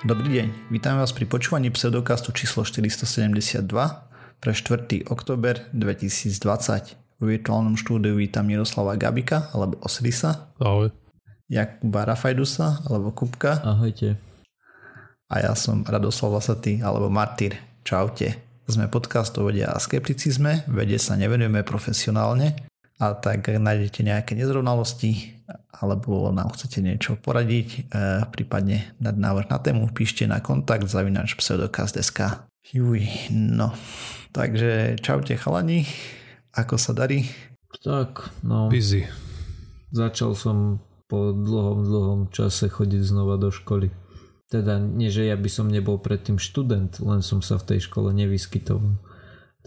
Dobrý deň, vítam vás pri počúvaní pseudokastu číslo 472 pre 4. oktober 2020. V virtuálnom štúdiu vítam Miroslava Gabika alebo Osrisa. Ahoj. Jakuba Rafajdusa alebo Kupka. Ahojte. A ja som Radoslav Vasatý alebo Martyr. Čaute. Sme podcast o vede a skepticizme, vede sa nevenujeme profesionálne a tak nájdete nejaké nezrovnalosti, alebo nám chcete niečo poradiť, e, prípadne dať návrh na tému, píšte na kontakt zavinač pseudokast.sk. Juj, no. Takže čaute chalani, ako sa darí? Tak, no. Busy. Začal som po dlhom, dlhom čase chodiť znova do školy. Teda nie, že ja by som nebol predtým študent, len som sa v tej škole nevyskytoval.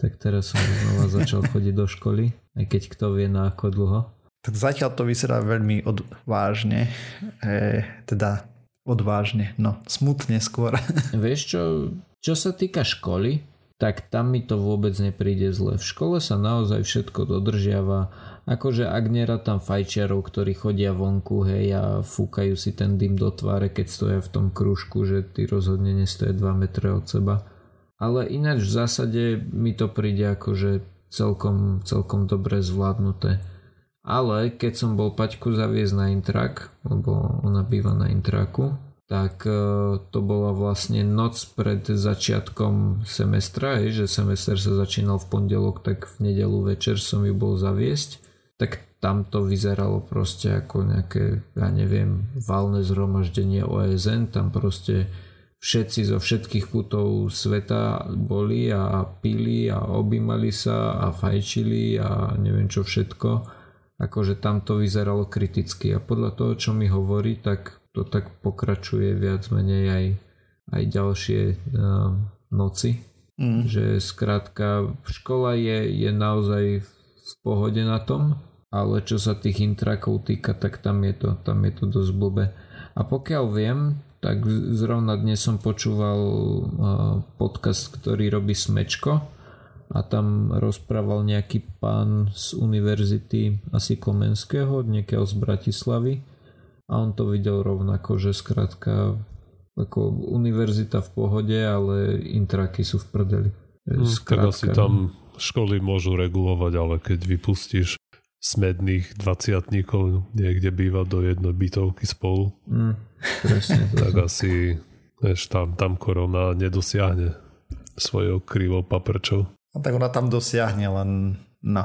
Tak teraz som znova začal chodiť do školy, aj keď kto vie na ako dlho. Tak zatiaľ to vyzerá veľmi odvážne. E, teda odvážne, no smutne skôr. Vieš čo, čo sa týka školy, tak tam mi to vôbec nepríde zle. V škole sa naozaj všetko dodržiava. Akože ak tam fajčiarov, ktorí chodia vonku, hej, a fúkajú si ten dym do tváre, keď stoja v tom krúžku, že ty rozhodne nestoje 2 metre od seba. Ale ináč v zásade mi to príde akože celkom, celkom dobre zvládnuté. Ale keď som bol Paťku zaviesť na intrak, lebo ona býva na intraku, tak e, to bola vlastne noc pred začiatkom semestra, že semester sa začínal v pondelok, tak v nedelu večer som ju bol zaviesť. Tak tam to vyzeralo proste ako nejaké, ja neviem, valné zhromaždenie OSN, tam proste všetci zo všetkých kútov sveta boli a pili a objímali sa a fajčili a neviem čo všetko akože tam to vyzeralo kriticky a podľa toho, čo mi hovorí, tak to tak pokračuje viac menej aj, aj ďalšie uh, noci. Mm. Že skrátka škola je, je naozaj v pohode na tom, ale čo sa tých intrakov týka, tak tam je to, tam je to dosť blbé. A pokiaľ viem, tak zrovna dnes som počúval uh, podcast, ktorý robí Smečko, a tam rozprával nejaký pán z univerzity asi Komenského, niekiaľ z Bratislavy a on to videl rovnako, že skrátka ako univerzita v pohode, ale intraky sú v prdeli. Hmm, teda si tam školy môžu regulovať, ale keď vypustíš smedných dvaciatníkov niekde býva do jednej bytovky spolu, mm, presne, tak asi vieš, tam, tam korona nedosiahne svojou krivou paprčou. No tak ona tam dosiahne, len no.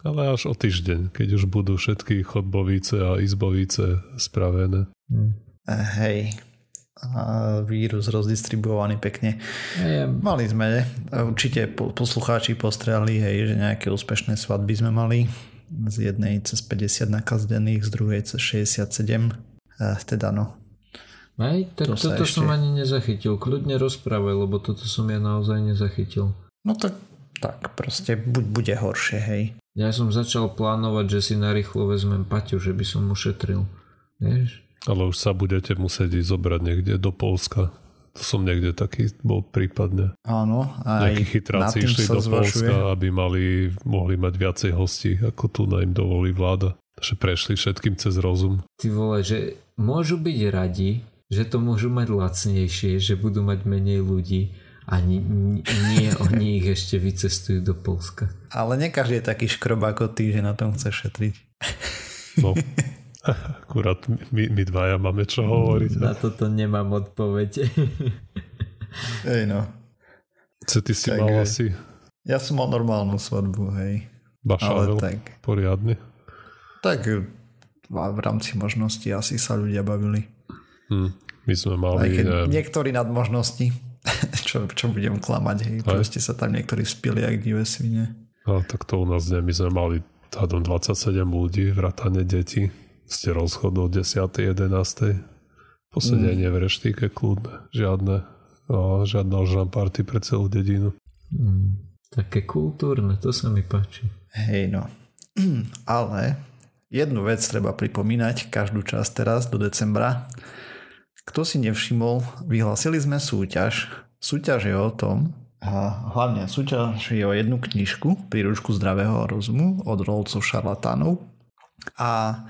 Ale až o týždeň, keď už budú všetky chodbovice a izbovice spravené. Hm. Hej, a vírus rozdistribuovaný pekne. Ja. Mali sme, určite poslucháči postrehli, hej, že nejaké úspešné svadby sme mali. Z jednej cez 50 nakazených, z druhej cez 67. E, teda no. Aj, tak to toto ešte... som ani nezachytil. Kľudne rozprávaj, lebo toto som ja naozaj nezachytil. No tak tak proste buď bude horšie, hej. Ja som začal plánovať, že si narýchlo vezmem Paťu, že by som ušetril. Vieš? Ale už sa budete musieť ísť zobrať niekde do Polska. To som niekde taký bol prípadne. Áno. Aj Nejakí chytráci išli do zvažuje. Polska, aby mali, mohli mať viacej hostí, ako tu na im dovolí vláda. Takže prešli všetkým cez rozum. Ty vole, že môžu byť radi, že to môžu mať lacnejšie, že budú mať menej ľudí a nie, nie oni ich ešte vycestujú do Polska. Ale nie každý je taký škrob ako ty, že na tom chce šetriť. No, akurát my, my dvaja máme čo hovoriť. Na toto nemám odpoveď. Hej no. Co ty si tak, mal asi? Ja som mal normálnu svadbu, hej. Bašavel, tak, poriadne. Tak v rámci možnosti asi sa ľudia bavili. Hmm, my sme mali... Aj keď um... niektorí nad možnosti čo, čo budem klamať, hej. Aj. Proste sa tam niektorí spili jak divé svine. A tak to u nás nie. My sme mali hádom 27 ľudí, vrátane detí. Ste rozchodol 10. 11. Posedenie mm. v reštike kľudné. Žiadne, a žiadna žan party pre celú dedinu. Mm. Také kultúrne, to sa mi páči. Hej no. Ale jednu vec treba pripomínať každú časť teraz do decembra kto si nevšimol, vyhlasili sme súťaž. Súťaž je o tom, a hlavne súťaž je o jednu knižku, príručku zdravého rozumu od rolcov šarlatánov. A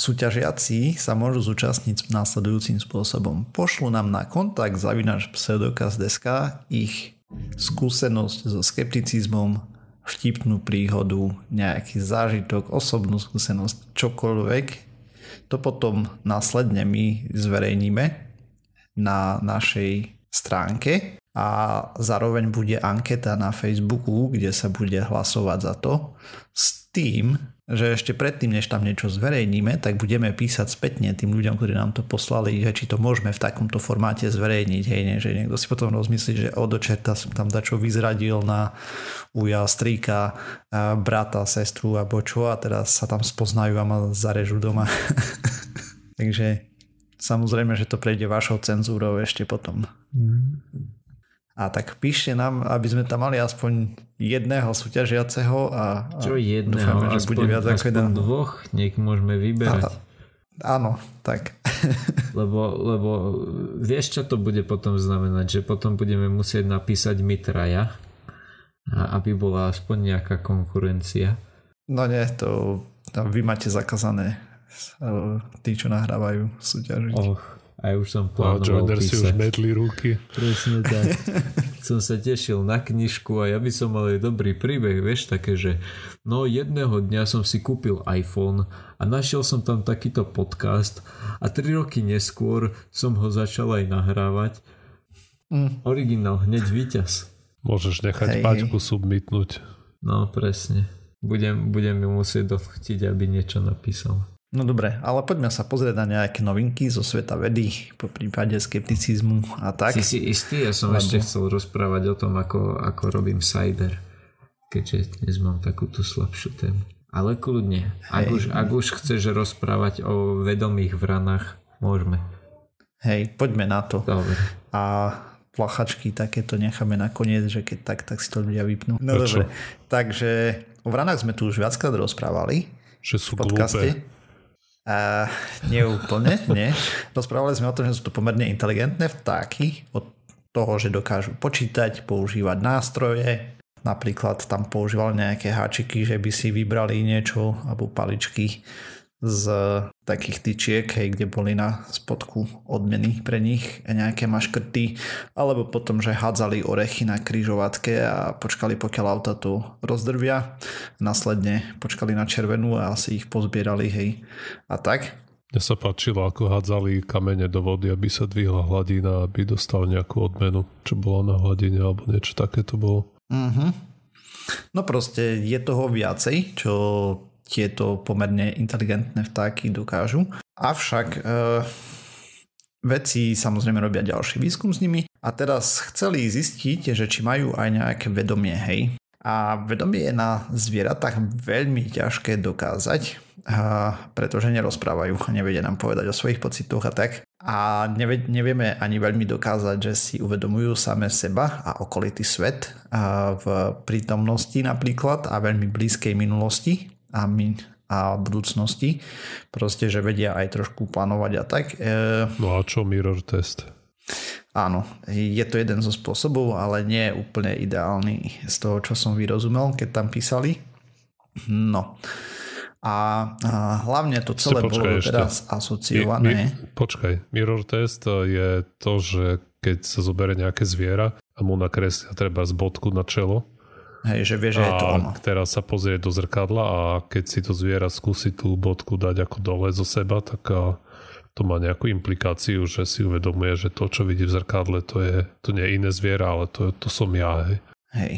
súťažiaci sa môžu zúčastniť následujúcim spôsobom. Pošlu nám na kontakt zavinač pseudokaz.sk ich skúsenosť so skepticizmom, vtipnú príhodu, nejaký zážitok, osobnú skúsenosť, čokoľvek. To potom následne my zverejníme na našej stránke a zároveň bude anketa na Facebooku, kde sa bude hlasovať za to s tým, že ešte predtým, než tam niečo zverejníme, tak budeme písať spätne tým ľuďom, ktorí nám to poslali, že či to môžeme v takomto formáte zverejniť, hej, nie, že niekto si potom rozmyslí, že od očerta som tam dačo vyzradil na uja, strýka, brata, sestru alebo čo a teraz sa tam spoznajú a ma zarežú doma. Takže samozrejme, že to prejde vašou cenzúrou ešte potom. Mm. A tak píšte nám, aby sme tam mali aspoň jedného súťažiaceho a, a Čo jedného? Dúfame, že aspoň, bude viac ako jeden. dvoch, nech môžeme vyberať. A, áno, tak. lebo, lebo vieš, čo to bude potom znamenať? Že potom budeme musieť napísať my traja, aby bola aspoň nejaká konkurencia. No nie, to vy máte zakázané tí, čo nahrávajú súťažiť. Och, a ja už som plánoval a si už medli ruky. Presne tak. som sa tešil na knižku a ja by som mal aj dobrý príbeh, vieš, také, že no jedného dňa som si kúpil iPhone a našiel som tam takýto podcast a tri roky neskôr som ho začal aj nahrávať. Mm. Originál, hneď víťaz. Môžeš nechať hey. Paťku submitnúť. No presne. Budem, budem ju musieť dochtiť, aby niečo napísal. No dobre, ale poďme sa pozrieť na nejaké novinky zo sveta vedy, po prípade skepticizmu a tak. Si si istý? Ja som Lebo... ešte chcel rozprávať o tom, ako, ako robím cider, keďže dnes mám takúto slabšiu tému. Ale kľudne, ak už, ak už chceš rozprávať o vedomých vranách, môžeme. Hej, poďme na to. Dobre. A plachačky takéto necháme nakoniec, že keď tak, tak si to ľudia vypnú. No dobre, takže o vranách sme tu už viackrát rozprávali. Že sú v podcaste. Glúpe. Uh, nie úplne, nie. Rozprávali sme o tom, že sú to pomerne inteligentné vtáky, od toho, že dokážu počítať, používať nástroje, napríklad tam používali nejaké háčiky, že by si vybrali niečo, alebo paličky z takých tyčiek, hej, kde boli na spodku odmeny pre nich nejaké maškrty, alebo potom, že hádzali orechy na kryžovatke a počkali, pokiaľ auta to rozdrvia. Následne počkali na červenú a asi ich pozbierali, hej. A tak. Mne sa páčilo, ako hádzali kamene do vody, aby sa dvihla hladina, aby dostal nejakú odmenu, čo bola na hladine, alebo niečo také to bolo. Mm-hmm. No proste je toho viacej, čo tieto pomerne inteligentné vtáky dokážu. Avšak e, vedci samozrejme robia ďalší výskum s nimi a teraz chceli zistiť, že či majú aj nejaké vedomie, hej. A vedomie je na zvieratách veľmi ťažké dokázať, a pretože nerozprávajú a nevedia nám povedať o svojich pocitoch a tak. A nevieme ani veľmi dokázať, že si uvedomujú same seba a okolitý svet a v prítomnosti napríklad a veľmi blízkej minulosti a, my, a budúcnosti. Proste, že vedia aj trošku plánovať a tak. E, no a čo mirror test? Áno, je to jeden zo spôsobov, ale nie je úplne ideálny z toho, čo som vyrozumel, keď tam písali. No. A, a hlavne to celé počkaj, bolo ešte. teraz asociované. Mi, mi, počkaj, mirror test je to, že keď sa zoberie nejaké zviera a mu nakreslia treba z bodku na čelo, Hej, že vie, že a je to ono. teraz sa pozrie do zrkadla a keď si to zviera skúsi tú bodku dať ako dole zo seba, tak to má nejakú implikáciu, že si uvedomuje, že to, čo vidí v zrkadle, to, je, to nie je iné zviera, ale to, to som ja. Hej. hej.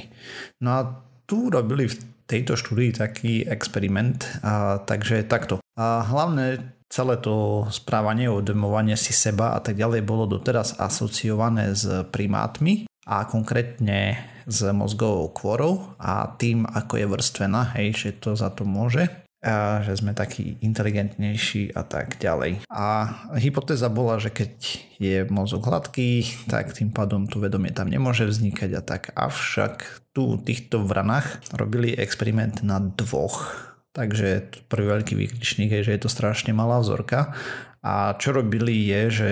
No a tu robili v tejto štúdii taký experiment, a, takže takto. A hlavne celé to správanie, uvedomovanie si seba a tak ďalej bolo doteraz asociované s primátmi a konkrétne s mozgovou kôrou a tým, ako je vrstvená, hej, že to za to môže a že sme takí inteligentnejší a tak ďalej. A hypotéza bola, že keď je mozog hladký, tak tým pádom tu vedomie tam nemôže vznikať a tak. Avšak tu týchto vranách robili experiment na dvoch. Takže prvý veľký výkričník je, že je to strašne malá vzorka. A čo robili je, že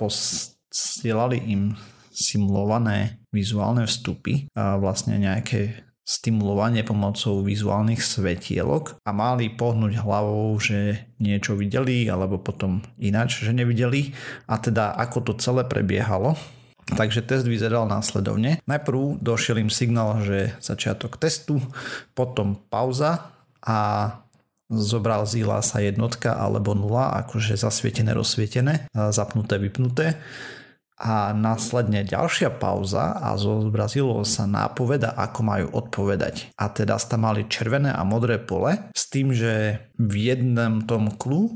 posielali im simulované vizuálne vstupy a vlastne nejaké stimulovanie pomocou vizuálnych svetielok a mali pohnúť hlavou, že niečo videli alebo potom ináč, že nevideli a teda ako to celé prebiehalo. Takže test vyzeral následovne. Najprv došiel im signál, že začiatok testu, potom pauza a zobrazila sa jednotka alebo nula, akože zasvietené, rozsvietené, zapnuté, vypnuté a následne ďalšia pauza a zobrazilo sa nápoveda, ako majú odpovedať. A teda ste mali červené a modré pole s tým, že v jednom tom klu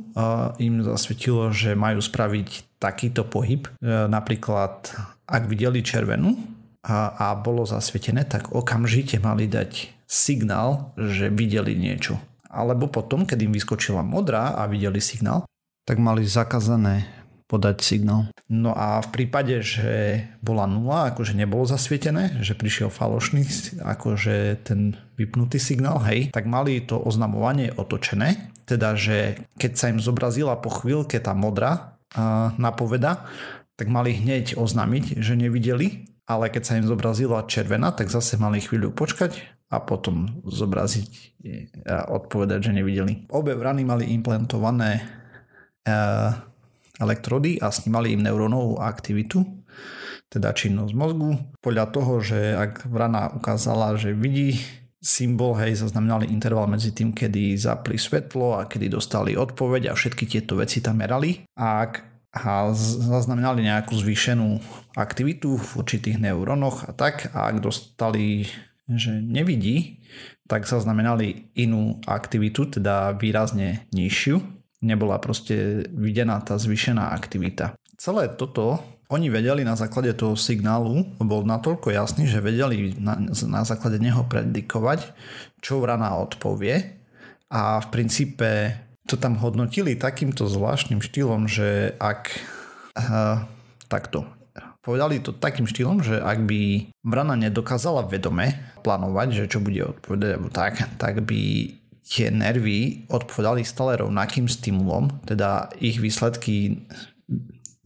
im zasvietilo, že majú spraviť takýto pohyb. E, napríklad, ak videli červenú a, a bolo zasvietené, tak okamžite mali dať signál, že videli niečo. Alebo potom, keď im vyskočila modrá a videli signál, tak mali zakázané podať signál. No a v prípade, že bola nula, akože nebolo zasvietené, že prišiel falošný, akože ten vypnutý signál, hej, tak mali to oznamovanie otočené, teda, že keď sa im zobrazila po chvíľke tá modrá uh, napoveda, tak mali hneď oznámiť, že nevideli, ale keď sa im zobrazila červená, tak zase mali chvíľu počkať a potom zobraziť a odpovedať, že nevideli. Obe vrany mali implementované uh, elektrody a snímali im neurónovú aktivitu, teda činnosť mozgu. Podľa toho, že ak vrana ukázala, že vidí symbol, hej, zaznamenali interval medzi tým, kedy zapli svetlo a kedy dostali odpoveď a všetky tieto veci tam merali. A ak a zaznamenali nejakú zvýšenú aktivitu v určitých neurónoch a tak a ak dostali, že nevidí, tak zaznamenali inú aktivitu, teda výrazne nižšiu nebola proste videná tá zvýšená aktivita. Celé toto oni vedeli na základe toho signálu, bol natoľko jasný, že vedeli na, na základe neho predikovať, čo vrana odpovie a v princípe to tam hodnotili takýmto zvláštnym štýlom, že ak uh, takto povedali to takým štýlom, že ak by vrana nedokázala vedome plánovať, že čo bude odpovedať, tak, tak by tie nervy odpovedali stále rovnakým stimulom, teda ich výsledky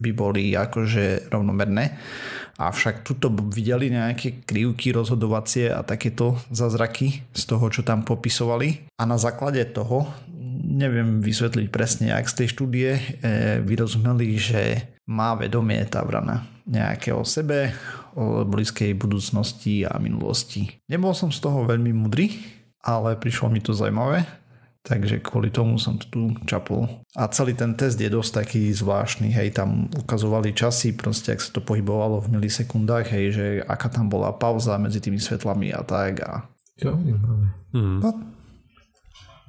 by boli akože rovnomerné. Avšak tuto videli nejaké krivky rozhodovacie a takéto zázraky z toho, čo tam popisovali. A na základe toho, neviem vysvetliť presne, ak z tej štúdie e, vyrozumeli, že má vedomie tá vrana nejaké o sebe, o blízkej budúcnosti a minulosti. Nebol som z toho veľmi mudrý, ale prišlo mi to zaujímavé, takže kvôli tomu som to tu čapol. A celý ten test je dosť taký zvláštny, hej, tam ukazovali časy, proste ak sa to pohybovalo v milisekundách, hej, že aká tam bola pauza medzi tými svetlami a tak a... Hmm. No,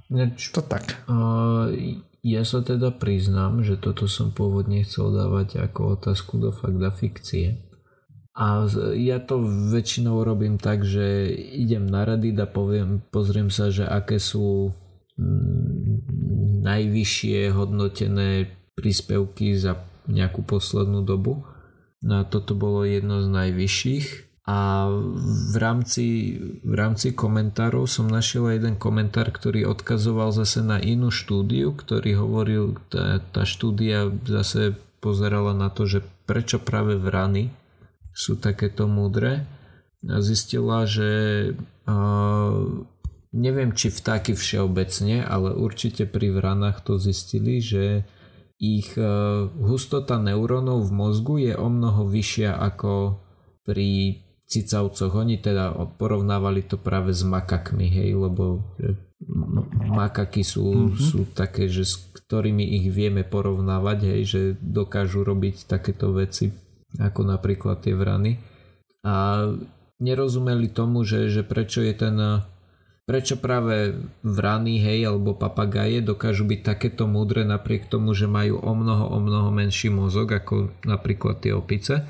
Neč, to tak. Uh, ja sa teda priznám, že toto som pôvodne chcel dávať ako otázku do fakt a fikcie. A ja to väčšinou robím tak, že idem na Reddit a poviem, pozriem sa, že aké sú mm, najvyššie hodnotené príspevky za nejakú poslednú dobu. No a toto bolo jedno z najvyšších. A v rámci, v rámci komentárov som našiel jeden komentár, ktorý odkazoval zase na inú štúdiu, ktorý hovoril, tá, tá štúdia zase pozerala na to, že prečo práve vrany sú takéto múdre zistila, že uh, neviem či vtáky všeobecne, ale určite pri vranách to zistili, že ich uh, hustota neurónov v mozgu je o mnoho vyššia ako pri cicavcoch. Oni teda porovnávali to práve s makakmi, hej, lebo makaky sú, mm-hmm. sú také, že s ktorými ich vieme porovnávať, hej, že dokážu robiť takéto veci ako napríklad tie vrany. A nerozumeli tomu, že, že prečo je ten prečo práve vrany, hej, alebo papagaje dokážu byť takéto múdre napriek tomu, že majú o mnoho, o mnoho menší mozog ako napríklad tie opice.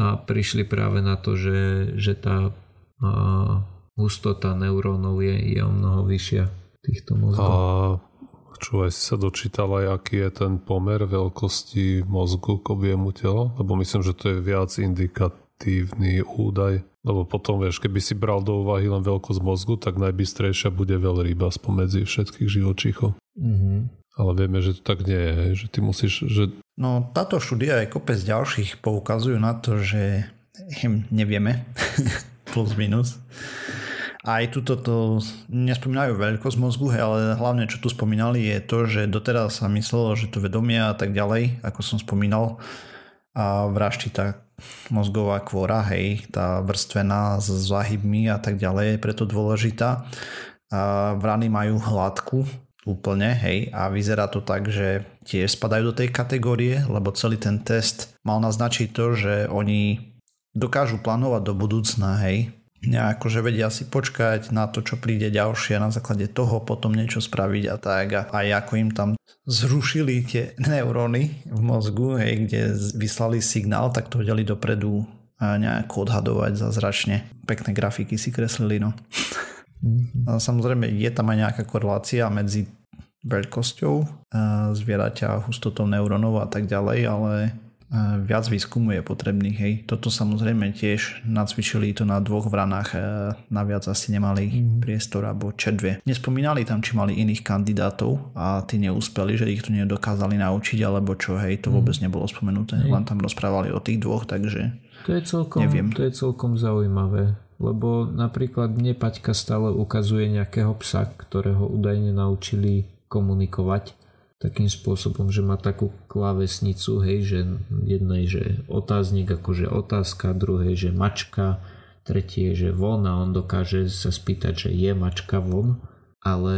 A prišli práve na to, že, že tá a, hustota neurónov je, je o mnoho vyššia týchto mozgov. A čo aj si sa dočítal aj, aký je ten pomer veľkosti mozgu k objemu tela? Lebo myslím, že to je viac indikatívny údaj. Lebo potom, vieš, keby si bral do úvahy len veľkosť mozgu, tak najbystrejšia bude veľryba spomedzi všetkých živočíchov. Mm-hmm. Ale vieme, že to tak nie je, že ty musíš... Že... No táto štúdia aj kopec ďalších poukazujú na to, že nevieme, plus minus, Aj tuto to nespomínajú veľkosť mozgu, ale hlavne čo tu spomínali je to, že doteraz sa myslelo, že to vedomia a tak ďalej, ako som spomínal, a vraždí tá mozgová kvora, hej, tá vrstvená s záhybmi a tak ďalej je preto dôležitá. A vrany majú hladku úplne, hej, a vyzerá to tak, že tiež spadajú do tej kategórie, lebo celý ten test mal naznačiť to, že oni dokážu plánovať do budúcna, hej, nejako, že vedia si počkať na to, čo príde ďalšie a na základe toho potom niečo spraviť a tak a aj ako im tam zrušili tie neuróny v mozgu, hej, kde vyslali signál, tak to vedeli dopredu a nejako odhadovať zázračne. Pekné grafiky si kreslili, no. Mm-hmm. A samozrejme je tam aj nejaká korelácia medzi veľkosťou zvieraťa hustotou neurónov a tak ďalej, ale viac výskumu je potrebných. Hej. Toto samozrejme tiež nacvičili to na dvoch vranách, e, naviac asi nemali mm. priestor alebo čedvie. Nespomínali tam, či mali iných kandidátov a tí neúspeli, že ich to nedokázali naučiť alebo čo, hej, to vôbec mm. nebolo spomenuté. Hej. Len tam rozprávali o tých dvoch, takže to je celkom, neviem. To je celkom zaujímavé, lebo napríklad mne Paťka stále ukazuje nejakého psa, ktorého údajne naučili komunikovať takým spôsobom, že má takú klávesnicu, hej, že jednej, že otáznik, akože otázka, druhej, že mačka, tretie, že von a on dokáže sa spýtať, že je mačka von, ale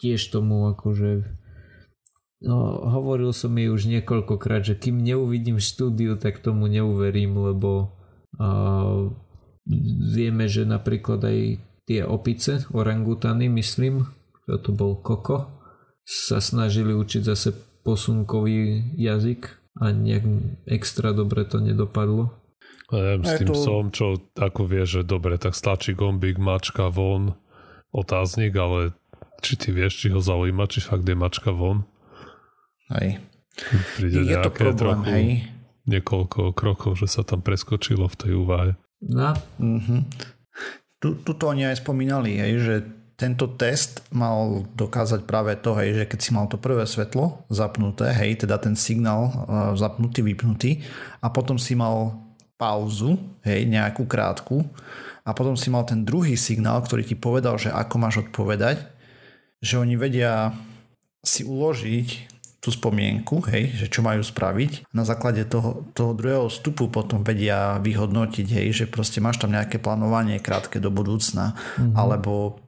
tiež tomu akože no, hovoril som jej už niekoľkokrát, že kým neuvidím štúdiu, tak tomu neuverím, lebo a, vieme, že napríklad aj tie opice, orangutany, myslím, to bol koko, sa snažili učiť zase posunkový jazyk a nejak extra dobre to nedopadlo. Neviem, s tým to... som, čo ako vie, že dobre, tak stlačí gombík, mačka von, otáznik, ale či ty vieš, či ho zaujíma, či fakt je mačka von? Hej. Príde je to problém, trochu, hej. Niekoľko krokov, že sa tam preskočilo v tej úvahe. No. Mm-hmm. Tu, tuto oni aj spomínali, hej, že tento test mal dokázať práve to, hej, že keď si mal to prvé svetlo zapnuté, hej, teda ten signál uh, zapnutý, vypnutý a potom si mal pauzu, hej, nejakú krátku a potom si mal ten druhý signál, ktorý ti povedal, že ako máš odpovedať, že oni vedia si uložiť tú spomienku, hej, že čo majú spraviť. Na základe toho, toho druhého vstupu potom vedia vyhodnotiť, hej, že proste máš tam nejaké plánovanie krátke do budúcna, mm-hmm. alebo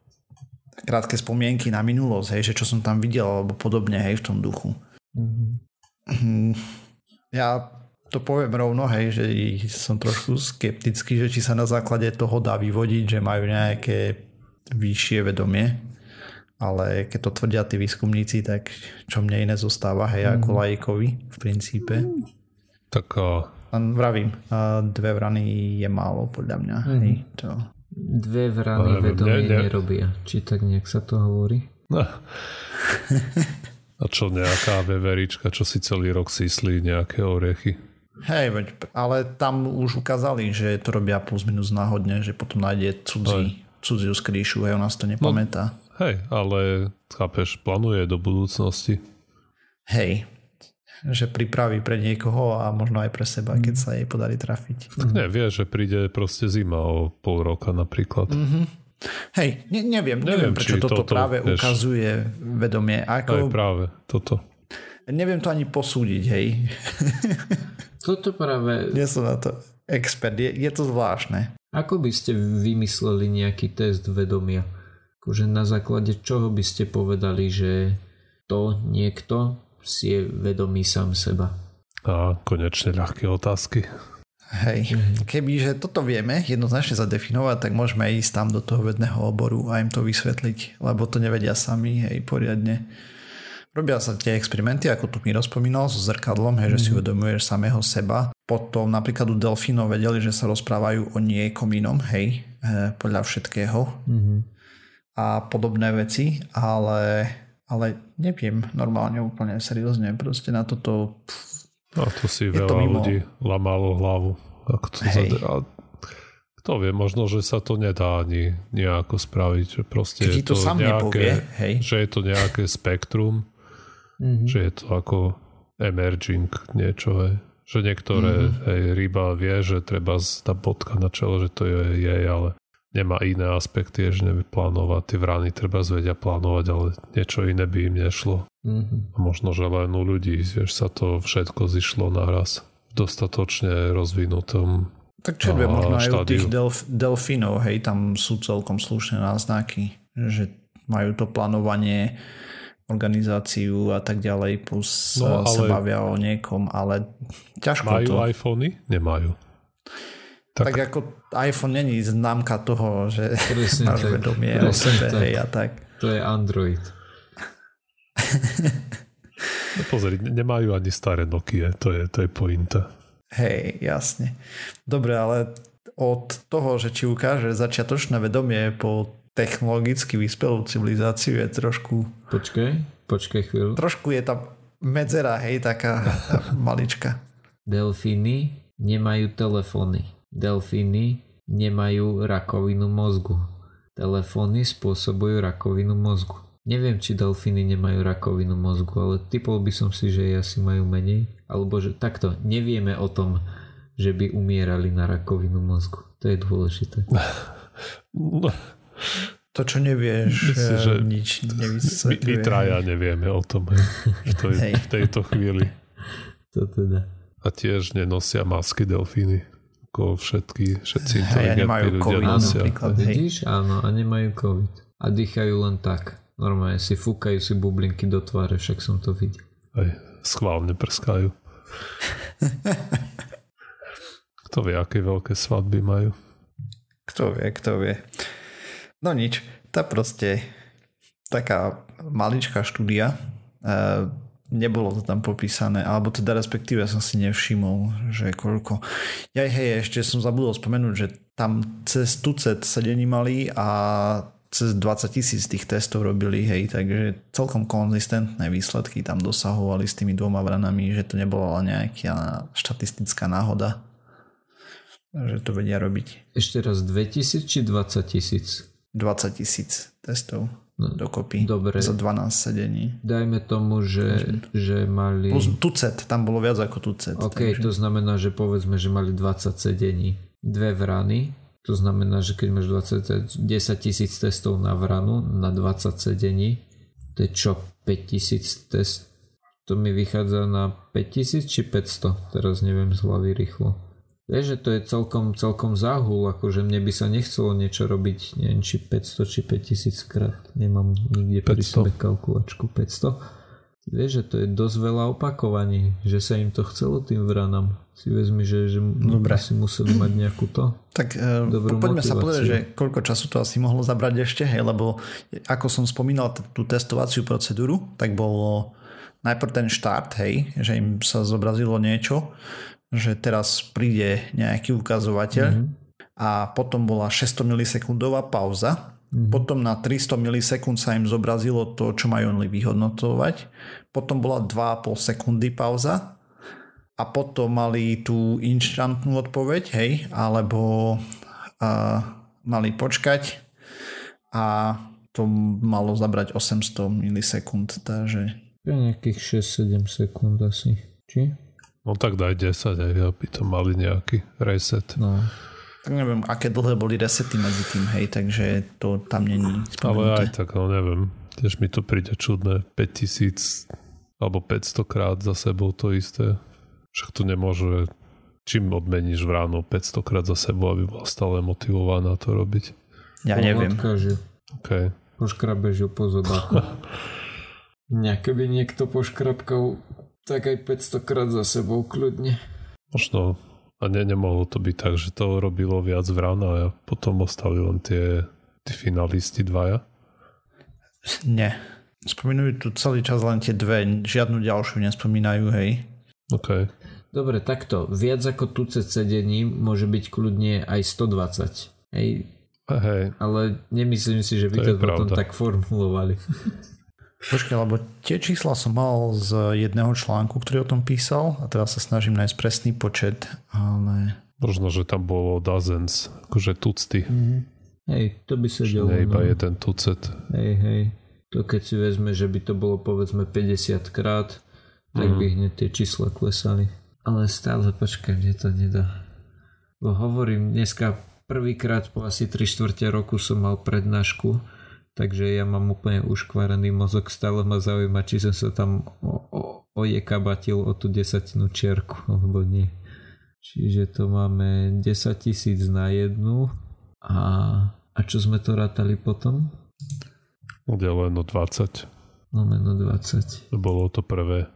krátke spomienky na minulosť, hej, že čo som tam videl alebo podobne, hej, v tom duchu. Mm-hmm. Ja to poviem rovno, hej, že som trošku skeptický, že či sa na základe toho dá vyvodiť, že majú nejaké vyššie vedomie, ale keď to tvrdia tí výskumníci, tak čo mne iné zostáva, hej, mm-hmm. ako mhm. lajkovi v princípe. Tak uh... vravím, dve vrany je málo podľa mňa. Mm-hmm. Hej, to Dve vrany vedomie ne, ne. nerobia. Či tak nejak sa to hovorí? No. A čo nejaká veverička, čo si celý rok syslí nejaké orechy? Hej, ale tam už ukázali, že to robia plus minus náhodne, že potom nájde cudzí, cudziu skrýšu, hej, ona si to nepamätá. No, hej, ale chápeš, plánuje do budúcnosti. Hej, že pripraví pre niekoho a možno aj pre seba, keď sa jej podarí trafiť. Tak nie, vie, že príde proste zima o pol roka napríklad. Mm-hmm. Hej, ne, neviem, neviem, neviem prečo toto, toto práve vieš, ukazuje vedomie. Ako... Aj práve, toto. Neviem to ani posúdiť, hej. Toto práve... Nie som na to expert, je, je to zvláštne. Ako by ste vymysleli nejaký test vedomia? Akože na základe čoho by ste povedali, že to niekto si je vedomý sám seba. A konečne ľahké otázky. Hej, kebyže toto vieme jednoznačne zadefinovať, tak môžeme ísť tam do toho vedného oboru a im to vysvetliť, lebo to nevedia sami, hej, poriadne. Robia sa tie experimenty, ako tu mi rozpomínal, so zrkadlom, hej, že si mhm. uvedomuješ samého seba. Potom napríklad u delfínov vedeli, že sa rozprávajú o niekom inom, hej, eh, podľa všetkého. Mm. A podobné veci, ale ale neviem normálne úplne seriózne proste na toto pff, a to si veľa to ľudí lamalo hlavu ako to zade... a kto vie, možno, že sa to nedá ani nejako spraviť, že proste je to, to sám nejaké, nepovie, hej. že je to nejaké spektrum, mm-hmm. že je to ako emerging niečo, hej. že niektoré mm-hmm. hej, ryba vie, že treba tá bodka na čelo, že to je jej, ale nemá iné aspekty, že nevie plánovať. Tie vrany treba zvedia plánovať, ale niečo iné by im nešlo. Mm-hmm. Možno, že len u ľudí, vieš, sa to všetko zišlo naraz v dostatočne rozvinutom tak čo vie, možno aj u tých delf, delfínov, hej, tam sú celkom slušné náznaky, že majú to plánovanie, organizáciu a tak ďalej, plus no, sa bavia o niekom, ale ťažko majú to. Majú iPhony? Nemajú. Tak, tak ako iPhone není známka toho, že máš vedomie o sebe, hej, a tak. To je Android. no pozri, nemajú ani staré Nokia, to je, to je pointa. Hej, jasne. Dobre, ale od toho, že či ukáže začiatočné vedomie po technologicky vyspelú civilizáciu je trošku... Počkej, počkej chvíľu. Trošku je tam medzera, hej, taká malička. Delfíny nemajú telefóny. Delfíny nemajú rakovinu mozgu. Telefóny spôsobujú rakovinu mozgu. Neviem, či delfíny nemajú rakovinu mozgu, ale typol by som si, že asi majú menej. Alebo že takto, nevieme o tom, že by umierali na rakovinu mozgu. To je dôležité. To, čo nevieš, Myslím, že nič nevysvetľuje. My, my traja nevieme o tom v, tej, v tejto chvíli. To teda. A tiež nenosia masky delfíny ako všetky, všetci inteligentní nemajú ľudia COVID, nosia. Napríklad, Vidíš? Áno, a nemajú COVID. A dýchajú len tak. Normálne si fúkajú si bublinky do tváre, však som to videl. Aj schválne prskajú. kto vie, aké veľké svadby majú? Kto vie, kto vie. No nič, tá proste taká maličká štúdia. E, nebolo to tam popísané, alebo teda respektíve som si nevšimol, že koľko. Ja hej, ešte som zabudol spomenúť, že tam cez tucet sedení mali a cez 20 tisíc tých testov robili, hej, takže celkom konzistentné výsledky tam dosahovali s tými dvoma vranami, že to nebola nejaká štatistická náhoda, že to vedia robiť. Ešte raz 2000 či 20 tisíc? 20 tisíc testov dokopy dobre. za 12 sedení. Dajme tomu, že, že mali... Plus tucet, tam bolo viac ako tucet. OK, takže... to znamená, že povedzme, že mali 20 sedení. Dve vrany, to znamená, že keď máš 20, 10 tisíc testov na vranu na 20 sedení, to je čo, 5 tisíc test, to mi vychádza na 5000 či 500, teraz neviem z hlavy rýchlo. Vieš, že to je celkom, celkom záhul, akože mne by sa nechcelo niečo robiť, neviem či 500 či 5000 krát, nemám nikde pri sebe kalkulačku 500 Vieš, že to je dosť veľa opakovaní, že sa im to chcelo tým vranám. Si vezmi, že, že Dobre. si museli mať nejakú to Tak uh, poďme motiváciu. sa povedať, že koľko času to asi mohlo zabrať ešte, hej, lebo ako som spomínal t- tú testovaciu procedúru, tak bolo najprv ten štart, hej, že im sa zobrazilo niečo, že teraz príde nejaký ukazovateľ mm-hmm. a potom bola 600 milisekundová pauza, Mm-hmm. Potom na 300 milisekúnd sa im zobrazilo to, čo majú oni vyhodnotovať. Potom bola 2,5 sekundy pauza a potom mali tú instantnú odpoveď, hej, alebo uh, mali počkať a to malo zabrať 800 milisekúnd, takže... Ja nejakých 6-7 sekúnd asi, či? No tak daj 10, aj aby to mali nejaký reset. No tak neviem, aké dlhé boli resety medzi tým, hej, takže to tam není spomenuté. Ale aj tak, no neviem, tiež mi to príde čudné, 5000 alebo 500 krát za sebou to isté. Však to nemôže, čím odmeníš v ráno 500 krát za sebou, aby bola stále motivovaná to robiť. Ja neviem. Odkáže. Okay. Poškrabeš ju po zobáku. Nejaké by niekto poškrabkal tak aj 500 krát za sebou kľudne. Možno a ne, nemohlo to byť tak, že to robilo viac vrán a potom ostali len tie, tie finalisti dvaja? Nie. Spomínajú tu celý čas len tie dve, žiadnu ďalšiu nespomínajú, hej. OK. Dobre, takto. Viac ako tucet sedení môže byť kľudne aj 120. Hej. Hej. Ale nemyslím si, že by to, to potom tak formulovali. Počkaj, lebo tie čísla som mal z jedného článku, ktorý o tom písal a teraz sa snažím nájsť presný počet, ale... Možno, že tam bolo dozens, akože tucty. Mm-hmm. Hej, to by sa dialo. Nie iba no. jeden tucet. Hej, hej. To keď si vezme, že by to bolo povedzme 50 krát, tak mm. by hneď tie čísla klesali. Ale stále počkaj, mne to nedá. Bo hovorím, dneska prvýkrát po asi 3 čtvrte roku som mal prednášku, takže ja mám úplne uškvarený mozog, stále ma zaujíma, či som sa tam ojekabatil o tú desatinu čiarku, alebo nie. Čiže to máme 10 tisíc na jednu a, a čo sme to rátali potom? Deleno 20. Lomeno 20. To bolo to prvé.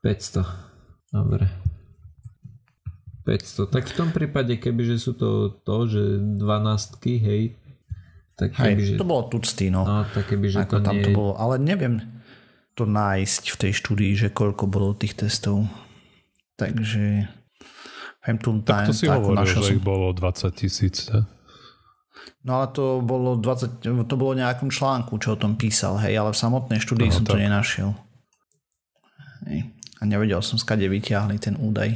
500. Dobre. 500. Tak v tom prípade, kebyže sú to to, že 12 hej, tak keby, hej, že... to bolo tucty, no. no tak keby, že Ako to tam nie... to bolo, ale neviem to nájsť v tej štúdii, že koľko bolo tých testov. Takže tu tak to si hovoril, že som... ich bolo 20 tisíc? No ale to bolo 20, to bolo nejakom článku, čo o tom písal, hej, ale v samotnej štúdii no, som tak. to nenašiel. Hej. A nevedel som, skade vyťahli ten údaj.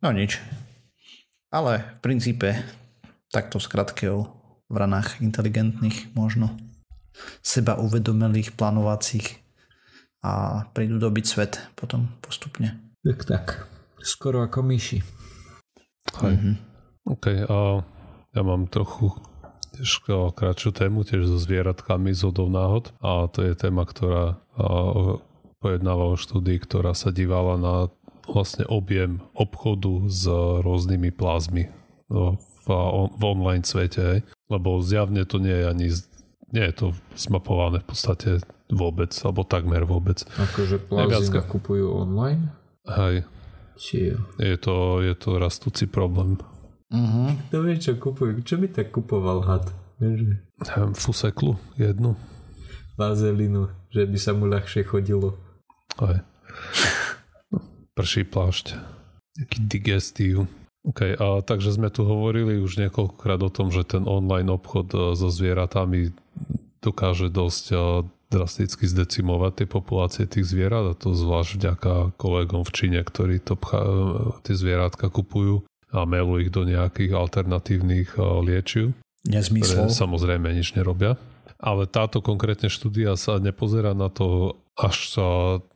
No nič. Ale v princípe takto skratke o vranách inteligentných možno seba uvedomelých, plánovacích a prídu dobiť svet potom postupne. Tak tak. Skoro ako myši. Hej. Mm-hmm. OK, a ja mám trochu tiež kratšiu tému, tiež so zvieratkami z hodov náhod a to je téma, ktorá pojednáva o štúdii, ktorá sa dívala na vlastne objem obchodu s rôznymi plazmy v, v online svete, lebo zjavne to nie je ani nie je to zmapované v podstate vôbec, alebo takmer vôbec. Akože plazmy nakupujú online? Hej. Či je to, je to rastúci problém. Uh-huh. Kto vie, čo kupujú? Čo by tak kupoval had? Vieš? Fuseklu jednu. Vazelinu, že by sa mu ľahšie chodilo. Aj. Prší plášť. Taký digestív. OK, a takže sme tu hovorili už niekoľkokrát o tom, že ten online obchod e, so zvieratami dokáže dosť e, drasticky zdecimovať tie populácie tých zvierat a to zvlášť vďaka kolegom v Číne, ktorí to pcha, e, tie zvieratka kupujú a melú ich do nejakých alternatívnych liečiv. Nezmyslov. Ktoré samozrejme nič nerobia. Ale táto konkrétne štúdia sa nepozerá na to až sa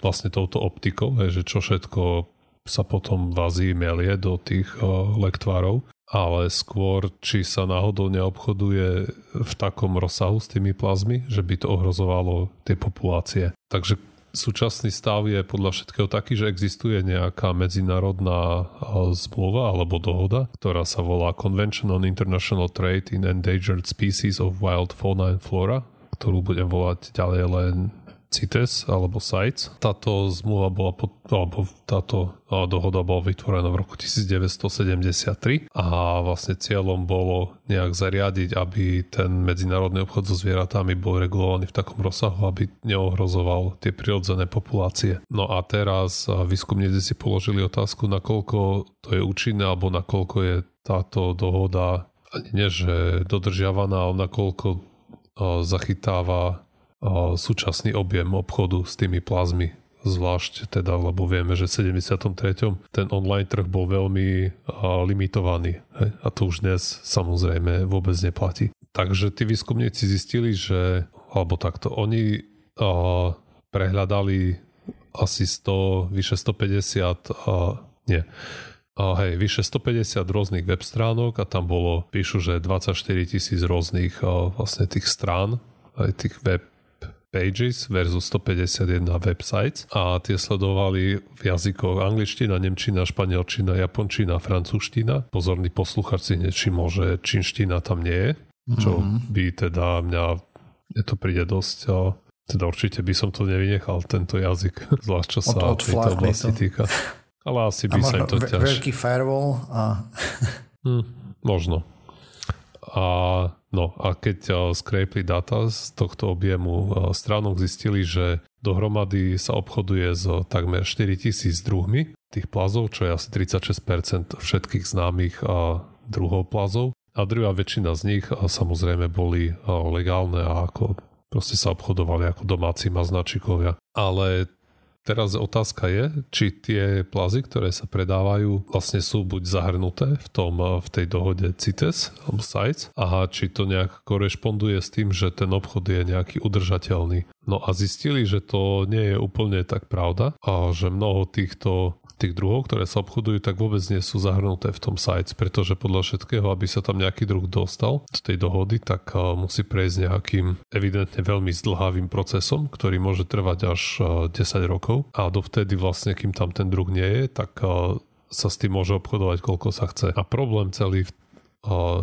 vlastne touto optikou, že čo všetko sa potom v Ázii melie do tých eh, lektvárov, ale skôr, či sa náhodou neobchoduje v takom rozsahu s tými plazmy, že by to ohrozovalo tie populácie. Takže súčasný stav je podľa všetkého taký, že existuje nejaká medzinárodná zmluva alebo dohoda, ktorá sa volá Convention on International Trade in Endangered Species of Wild Fauna and Flora, ktorú budem volať ďalej len CITES alebo CITES. Táto zmluva bola, pod, alebo táto dohoda bola vytvorená v roku 1973 a vlastne cieľom bolo nejak zariadiť, aby ten medzinárodný obchod so zvieratami bol regulovaný v takom rozsahu, aby neohrozoval tie prirodzené populácie. No a teraz výskumníci si položili otázku, nakoľko to je účinné alebo nakoľko je táto dohoda nie, že dodržiavaná, ale nakoľko zachytáva súčasný objem obchodu s tými plazmy zvlášť teda, lebo vieme, že v 73. ten online trh bol veľmi limitovaný a to už dnes samozrejme vôbec neplatí. Takže tí výskumníci zistili, že alebo takto, oni prehľadali asi 100, vyše 150 a, nie, a hej, vyše 150 rôznych web stránok a tam bolo, píšu, že 24 tisíc rôznych vlastne tých strán, aj tých web pages versus 151 websites a tie sledovali v jazykoch angličtina, nemčina, španielčina, japončina, francúzština. Pozorný posluchač si nevšimol, že čínština tam nie je, čo mm-hmm. by teda mňa, mne to príde dosť teda určite by som to nevynechal, tento jazyk, zvlášť čo sa od, od tejto oblasti to. týka. Ale asi by sa im to ťaž... veľký firewall a... hm, možno. A No a keď uh, scrapli data z tohto objemu uh, stránok, zistili, že dohromady sa obchoduje s takmer 4000 druhmi tých plazov, čo je asi 36% všetkých známych uh, druhov plazov. A druhá väčšina z nich samozrejme boli legálne a ako proste sa obchodovali ako domáci maznačikovia. Ale Teraz otázka je, či tie plazy, ktoré sa predávajú, vlastne sú buď zahrnuté v, tom, v tej dohode CITES alebo CITES a či to nejak korešponduje s tým, že ten obchod je nejaký udržateľný. No a zistili, že to nie je úplne tak pravda a že mnoho týchto tých druhov, ktoré sa obchodujú, tak vôbec nie sú zahrnuté v tom sites, pretože podľa všetkého, aby sa tam nejaký druh dostal z tej dohody, tak musí prejsť nejakým evidentne veľmi zdlhavým procesom, ktorý môže trvať až 10 rokov a dovtedy vlastne, kým tam ten druh nie je, tak sa s tým môže obchodovať koľko sa chce. A problém celý v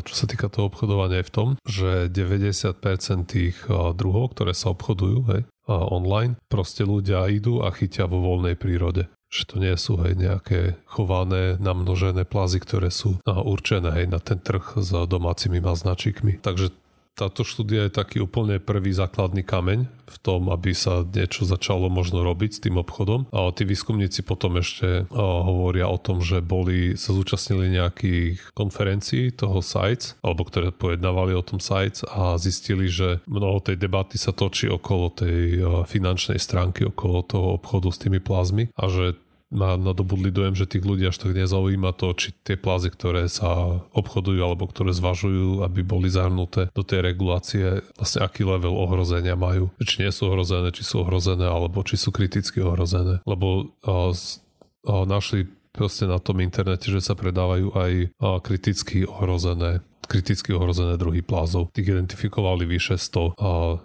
čo sa týka toho obchodovania je v tom, že 90% tých druhov, ktoré sa obchodujú hej, online, proste ľudia idú a chytia vo voľnej prírode že to nie sú hej, nejaké chované, namnožené plazy, ktoré sú určené hej, na ten trh s domácimi maznačikmi. Takže táto štúdia je taký úplne prvý základný kameň v tom, aby sa niečo začalo možno robiť s tým obchodom. A tí výskumníci potom ešte hovoria o tom, že boli, sa zúčastnili nejakých konferencií toho sites, alebo ktoré pojednávali o tom sites a zistili, že mnoho tej debaty sa točí okolo tej finančnej stránky, okolo toho obchodu s tými plazmy a že ma nadobudli dojem, že tých ľudí až tak nezaujíma to, či tie plázy, ktoré sa obchodujú alebo ktoré zvažujú, aby boli zahrnuté do tej regulácie, vlastne aký level ohrozenia majú. Či nie sú ohrozené, či sú ohrozené, alebo či sú kriticky ohrozené. Lebo uh, uh, našli proste na tom internete, že sa predávajú aj uh, kriticky ohrozené kriticky ohrozené druhy plázov. Tých identifikovali vyše 100. A,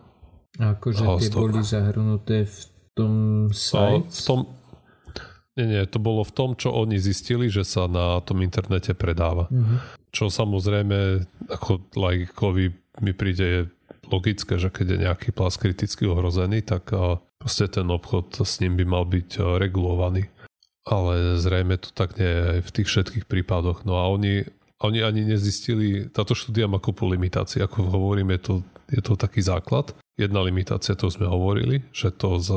akože tie 100. boli zahrnuté v tom site? V tom, nie, nie, to bolo v tom, čo oni zistili, že sa na tom internete predáva. Mm-hmm. Čo samozrejme, ako lajkovi mi príde je logické, že keď je nejaký plas kriticky ohrozený, tak proste ten obchod s ním by mal byť regulovaný. Ale zrejme to tak nie je aj v tých všetkých prípadoch. No a oni, oni ani nezistili, táto štúdia má kupu limitácií, ako hovorím, je to, je to taký základ. Jedna limitácia, to sme hovorili, že to z,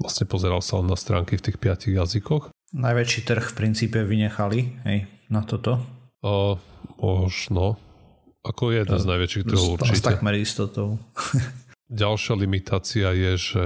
vlastne pozeral sa na stránky v tých piatich jazykoch. Najväčší trh v princípe vynechali hej, na toto? O, možno. Ako jeden z najväčších trhov určite. S takmer istotou. Ďalšia limitácia je, že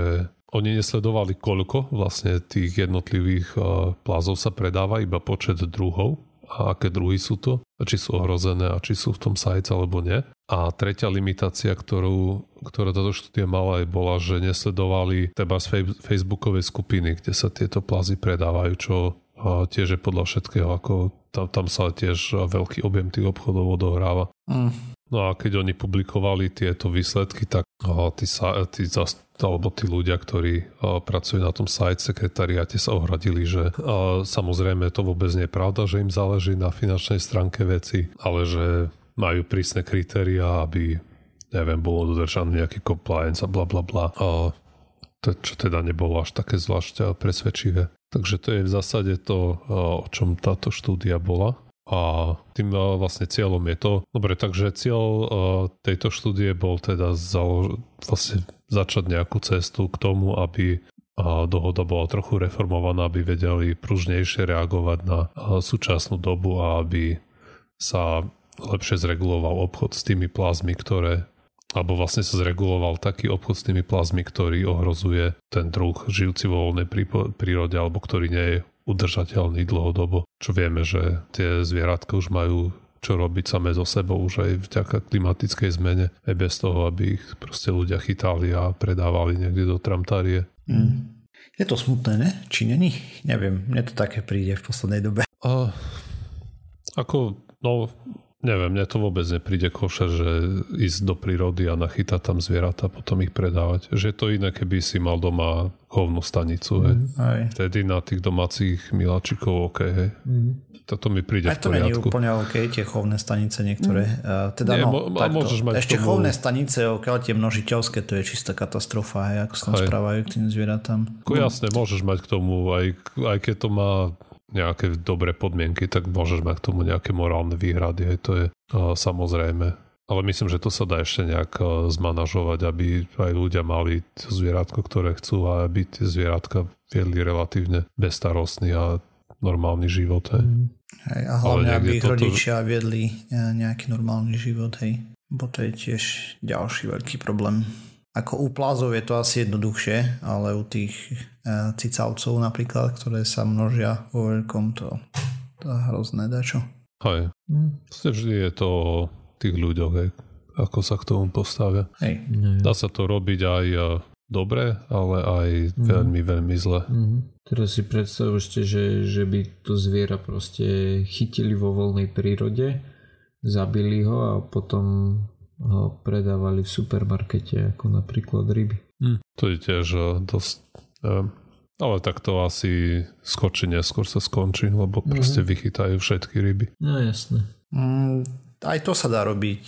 oni nesledovali, koľko vlastne tých jednotlivých plázov sa predáva, iba počet druhov a aké druhy sú to, a či sú ohrozené a či sú v tom sajce alebo nie. A tretia limitácia, ktorú, ktorá táto štúdia mala, je bola, že nesledovali teba z facebookovej skupiny, kde sa tieto plazy predávajú, čo tiež je podľa všetkého, ako tam, tam sa tiež veľký objem tých obchodov odohráva. Mm. No a keď oni publikovali tieto výsledky, tak tí, sa, tí, alebo tí ľudia, ktorí pracujú na tom site sekretariáte sa ohradili, že samozrejme to vôbec nie je pravda, že im záleží na finančnej stránke veci, ale že majú prísne kritéria, aby neviem, bolo dodržaný nejaký compliance a bla bla bla. A to, čo teda nebolo až také zvlášť presvedčivé. Takže to je v zásade to, o čom táto štúdia bola. A tým vlastne cieľom je to, dobre, takže cieľ tejto štúdie bol teda založ, vlastne začať nejakú cestu k tomu, aby dohoda bola trochu reformovaná, aby vedeli pružnejšie reagovať na súčasnú dobu a aby sa lepšie zreguloval obchod s tými plazmy, ktoré alebo vlastne sa zreguloval taký obchod s tými plazmy, ktorý ohrozuje ten druh žijúci vo voľnej prírode alebo ktorý nie je udržateľný dlhodobo. Čo vieme, že tie zvieratka už majú čo robiť samé so sebou už aj vďaka klimatickej zmene, aj bez toho, aby ich proste ľudia chytali a predávali niekde do tramtárie. Mm. Je to smutné, ne? Či není? Neviem, mne to také príde v poslednej dobe. A, ako, no, neviem, mne to vôbec nepríde košer, že ísť do prírody a nachytať tam zvieratá, potom ich predávať. Že je to iné, keby si mal doma chovnú stanicu, hej. Mm, Vtedy na tých domácich miláčikov OK, hej. Mm. Toto mi príde Aj to není úplne OK, tie chovné stanice niektoré. Mm. Uh, teda Nie, no, mo- takto. môžeš mať Ešte tomu... chovné stanice, okiaľ tie množiteľské, to je čistá katastrofa, hej, ako sa tam správajú k tým zvieratám. Ko, jasne, môžeš mať k tomu, aj, aj keď to má nejaké dobré podmienky, tak môžeš mať k tomu nejaké morálne výhrady, hej, to je uh, samozrejme. Ale myslím, že to sa dá ešte nejak zmanažovať, aby aj ľudia mali zvieratko, ktoré chcú a aby tie zvieratka viedli relatívne bezstarostný a normálny život. Hej. Mm. Hej, a hlavne, aby ich toto... rodičia viedli e, nejaký normálny život. Hej. Bo to je tiež ďalší veľký problém. Ako u plázov je to asi jednoduchšie, ale u tých e, cicavcov napríklad, ktoré sa množia vo veľkom, to, to je hrozné dačo. Hej. Mm. Vždy je to tých ľuďoch, hej, ako sa k tomu postavia. Hej. Dá sa to robiť aj dobre, ale aj mm. veľmi, veľmi zle. Mm. Teraz si predstavujete, že, že by to zviera proste chytili vo voľnej prírode, zabili ho a potom ho predávali v supermarkete, ako napríklad ryby. Mm. To je tiež eh, dosť... Um, ale tak to asi skočí neskôr sa skončí, lebo mm. proste vychytajú všetky ryby. No jasné. Mm, aj to sa dá robiť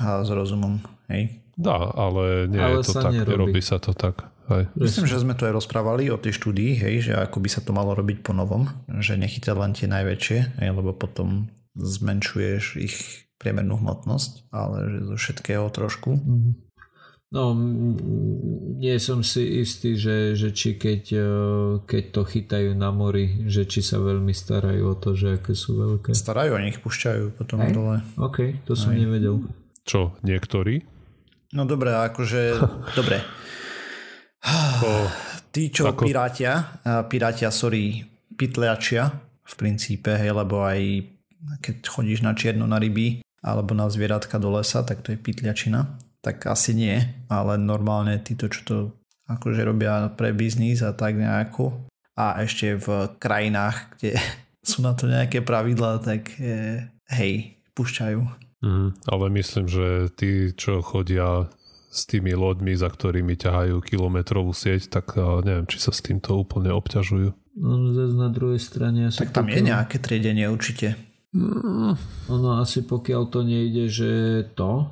a s rozumom, hej? Dá, ale nie ale je to tak, nerobí. nerobí sa to tak. Hej. Myslím, že sme to aj rozprávali o tej štúdii, hej, že ako by sa to malo robiť po novom, že nechytať len tie najväčšie, hej, lebo potom zmenšuješ ich priemernú hmotnosť, ale že zo všetkého trošku. Mhm. No, nie som si istý, že, že či keď, e, keď to chytajú na mori, že či sa veľmi starajú o to, že aké sú veľké. Starajú, oni ich púšťajú potom Aj? dole. OK, to som Aj. nevedel. Čo, niektorí? No dobre, akože, dobre. Tí, čo ako... pirátia, pirátia, sorry, pytliačia v princípe, hej, lebo aj keď chodíš na čierno na ryby alebo na zvieratka do lesa, tak to je pytliačina tak asi nie, ale normálne títo, čo to akože robia pre biznis a tak nejako a ešte v krajinách, kde sú na to nejaké pravidlá, tak eh, hej, púšťajú. Mm, ale myslím, že tí, čo chodia s tými loďmi, za ktorými ťahajú kilometrovú sieť, tak neviem, či sa s týmto úplne obťažujú. No zase na druhej strane... Tak tam pokiaľ... je nejaké triedenie určite. Mm, ono asi pokiaľ to nejde, že to,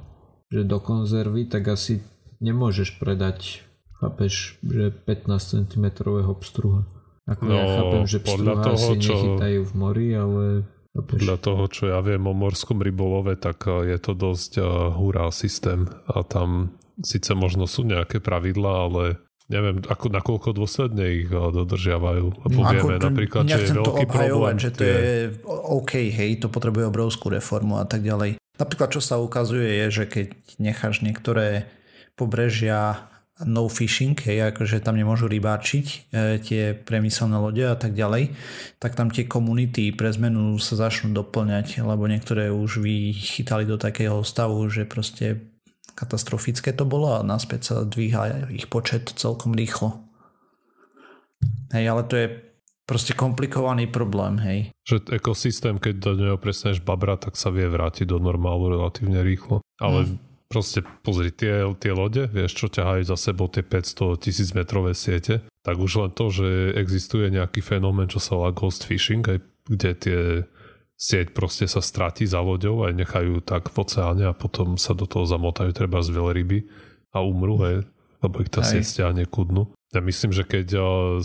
že do konzervy, tak asi nemôžeš predať, chápeš, že 15 cm obstruha. Ako no, ja chápem, že pstruha toho, asi čo... nechytajú v mori, ale... Chápeš? Podľa toho, čo ja viem o morskom rybolove, tak eh, je to dosť uh, hurá systém a tam síce možno sú nejaké pravidlá, ale neviem, ako, nakoľko dôsledne ich uh, dodržiavajú. Lebo no, vieme to, napríklad, že je veľký problém. že to je OK, hej, to potrebuje obrovskú reformu a tak ďalej. Napríklad, čo sa ukazuje, je, že keď necháš niektoré pobrežia no fishing, hej, akože tam nemôžu rybáčiť e, tie priemyselné lode a tak ďalej, tak tam tie komunity pre zmenu sa začnú doplňať, lebo niektoré už vychytali do takého stavu, že proste katastrofické to bolo a naspäť sa dvíha ich počet celkom rýchlo. Hej, ale to je proste komplikovaný problém, hej. Že ekosystém, keď do neho prestaneš babra, tak sa vie vrátiť do normálu relatívne rýchlo. Ale hmm. proste pozri, tie, tie lode, vieš, čo ťahajú za sebou tie 500 tisíc metrové siete, tak už len to, že existuje nejaký fenomén, čo sa volá ghost fishing, aj kde tie sieť proste sa stratí za loďou a nechajú tak v oceáne a potom sa do toho zamotajú treba z veľryby a umrú, hej, lebo ich tá sieť stiahne ku dnu. Ja myslím, že keď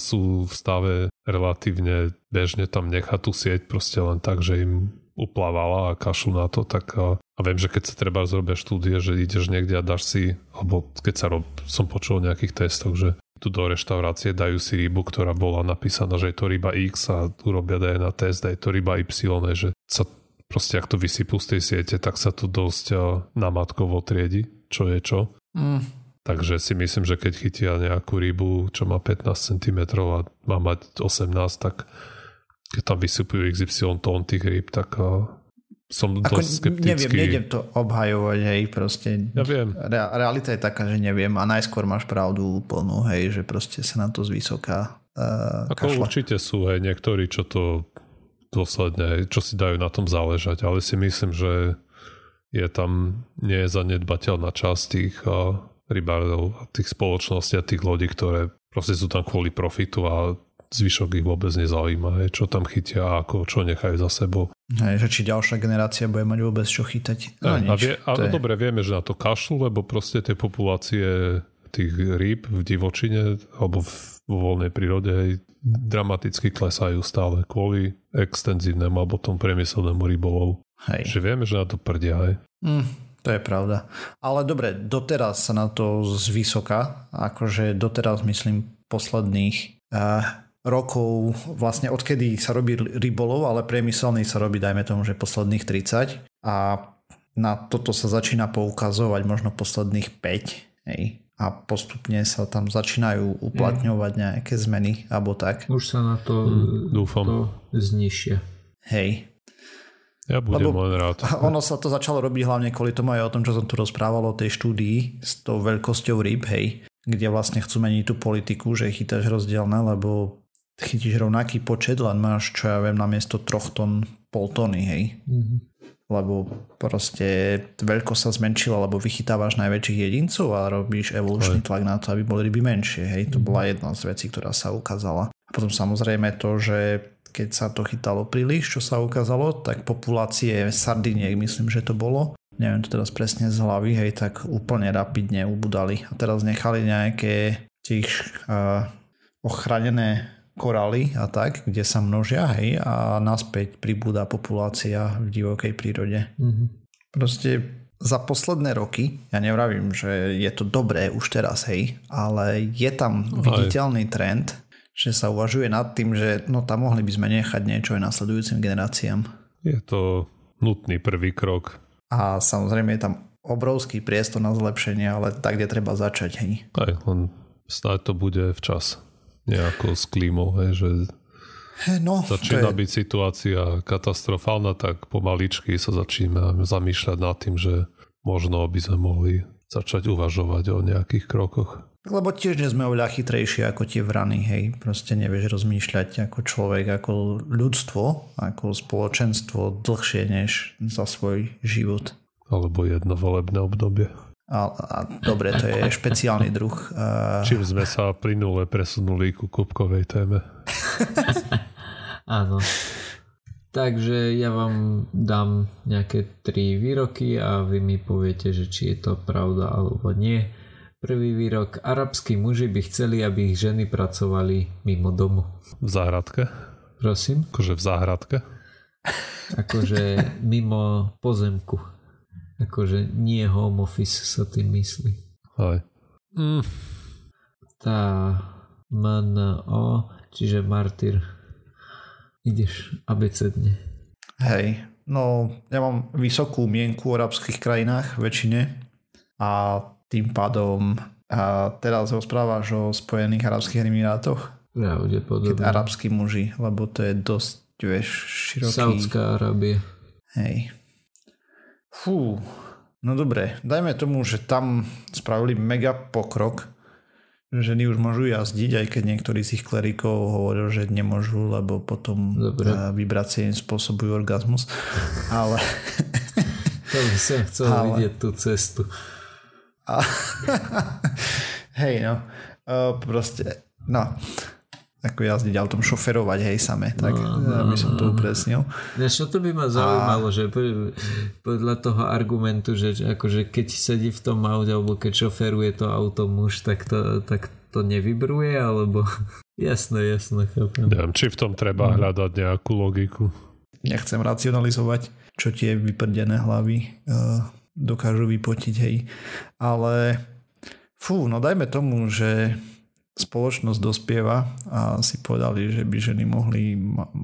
sú v stave relatívne bežne tam nechať tú sieť proste len tak, že im uplávala a kašu na to, tak a, viem, že keď sa treba zrobiť štúdie, že ideš niekde a dáš si, alebo keď sa rob, som počul o nejakých testoch, že tu do reštaurácie dajú si rybu, ktorá bola napísaná, že je to ryba X a urobia DNA test a je to ryba Y, že sa proste ak to vysypú z tej siete, tak sa to dosť namatkovo triedi, čo je čo. Mm. Takže si myslím, že keď chytia nejakú rybu, čo má 15 cm a má mať 18, tak keď tam vysypujú XY tón tých ryb, tak som Ako dosť skeptický. Neviem, nejdem to obhajovať, hej, proste. Ja viem. Re- realita je taká, že neviem a najskôr máš pravdu plnú, hej, že proste sa na to zvysoká uh, Ako kašla. určite sú, hej, niektorí, čo to dôsledne, čo si dajú na tom záležať, ale si myslím, že je tam nie je zanedbateľná časť tých uh, rybárov a tých spoločností a tých lodí, ktoré proste sú tam kvôli profitu a zvyšok ich vôbec nezaujíma, čo tam chytia a ako, čo nechajú za sebou. Hej, že či ďalšia generácia bude mať vôbec čo chytať. No, a, vie, a je... dobre vieme, že na to kašľú, lebo proste tie populácie tých rýb v divočine alebo v, vo voľnej prírode hej, dramaticky klesajú stále kvôli extenzívnemu alebo tom priemyselnému rybolovu. Hej. Že vieme, že na to prdia. Hej. Mm, to je pravda. Ale dobre, doteraz sa na to zvysoka, akože doteraz myslím posledných uh, rokov, vlastne odkedy sa robí rybolov, ale priemyselný sa robí, dajme tomu, že posledných 30 a na toto sa začína poukazovať možno posledných 5, hej, a postupne sa tam začínajú uplatňovať mm. nejaké zmeny alebo tak. Už sa na to, mm, dúfam. to znišia. Hej, ja budem Lebo len rád. Ono sa to začalo robiť hlavne kvôli tomu aj o tom, čo som tu rozprával o tej štúdii s tou veľkosťou ryb, hej. kde vlastne chcú meniť tú politiku, že chytáš rozdielne, lebo chytíš rovnaký počet, len máš, čo ja viem, namiesto troch tón pol tóny, hej. Mm-hmm. Lebo proste veľko sa zmenšila, lebo vychytávaš najväčších jedincov a robíš evolučný tlak na to, aby boli ryby menšie, hej. To mm-hmm. bola jedna z vecí, ktorá sa ukázala. A potom samozrejme to, že keď sa to chytalo príliš, čo sa ukázalo, tak populácie sardiniek, myslím, že to bolo, neviem to teraz presne z hlavy, hej, tak úplne rapidne ubudali. A teraz nechali nejaké tých uh, ochranené korály a tak, kde sa množia, hej, a naspäť pribúda populácia v divokej prírode. Mm-hmm. Proste za posledné roky, ja nevravím, že je to dobré už teraz, hej, ale je tam viditeľný trend, že sa uvažuje nad tým, že no tam mohli by sme nechať niečo aj nasledujúcim generáciám. Je to nutný prvý krok. A samozrejme je tam obrovský priestor na zlepšenie, ale tak, kde treba začať, hej. Aj, len snáď to bude včas nejako s klímou, hej, že No, Začína je... byť situácia katastrofálna, tak pomaličky sa začína zamýšľať nad tým, že možno by sme mohli začať uvažovať o nejakých krokoch. Lebo tiež nie sme oveľa chytrejšie ako tie vrany, hej. Proste nevieš rozmýšľať ako človek, ako ľudstvo, ako spoločenstvo dlhšie než za svoj život. Alebo jedno volebné obdobie. A, a dobre, to je špeciálny druh. Čím sme sa plynule presunuli ku kúbkovej téme. Áno. Takže ja vám dám nejaké tri výroky a vy mi poviete, že či je to pravda alebo nie. Prvý výrok. Arabskí muži by chceli, aby ich ženy pracovali mimo domu. V záhradke? Prosím? Akože v záhradke? Akože mimo pozemku. Akože nie home office sa tým myslí. Aj. Mm. Tá MNO, čiže martyr. Ideš abecedne. Hej, no ja mám vysokú mienku v arabských krajinách väčšine a tým pádom a teraz rozprávaš o Spojených arabských emirátoch? Pravdepodobne. Keď arabskí muži, lebo to je dosť, vieš, široký... Saudská Arábia. Hej, Fú, no dobre, dajme tomu, že tam spravili mega pokrok, že ženy už môžu jazdiť, aj keď niektorí z ich klerikov hovoril, že nemôžu, lebo potom dobre. Eh, vibrácie im spôsobujú orgazmus. Ale... To by som chcel ale... vidieť tú cestu. A... Hej, no. Uh, proste, no ako jazdiť autom, šoferovať, hej, same, tak no, no, aby som to upresnil. Než to by ma zaujímalo, a... že podľa toho argumentu, že akože keď sedí v tom aute, alebo keď šoferuje to auto muž, tak to, tak to nevybruje, alebo jasné, jasné, chápem. Neviem, či v tom treba no. hľadať nejakú logiku. Nechcem racionalizovať, čo tie vyprdené hlavy uh, dokážu vypotiť, hej. Ale fú, no dajme tomu, že spoločnosť dospieva a si povedali, že by ženy mohli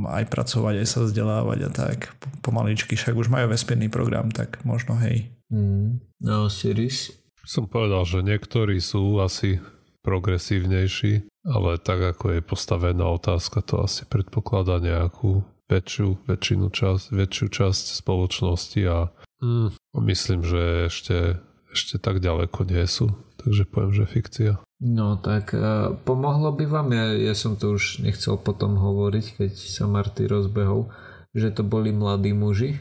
aj pracovať, aj sa vzdelávať a tak pomaličky, však už majú vesmírny program, tak možno hej. Mm, no, Siris? Som povedal, že niektorí sú asi progresívnejší, ale tak ako je postavená otázka, to asi predpokladá nejakú väčšiu, väčšinu časť, väčšiu časť spoločnosti a mm, myslím, že ešte, ešte tak ďaleko nie sú. Takže poviem, že fikcia. No tak uh, pomohlo by vám, ja, ja som to už nechcel potom hovoriť, keď sa Marty rozbehol, že to boli mladí muži,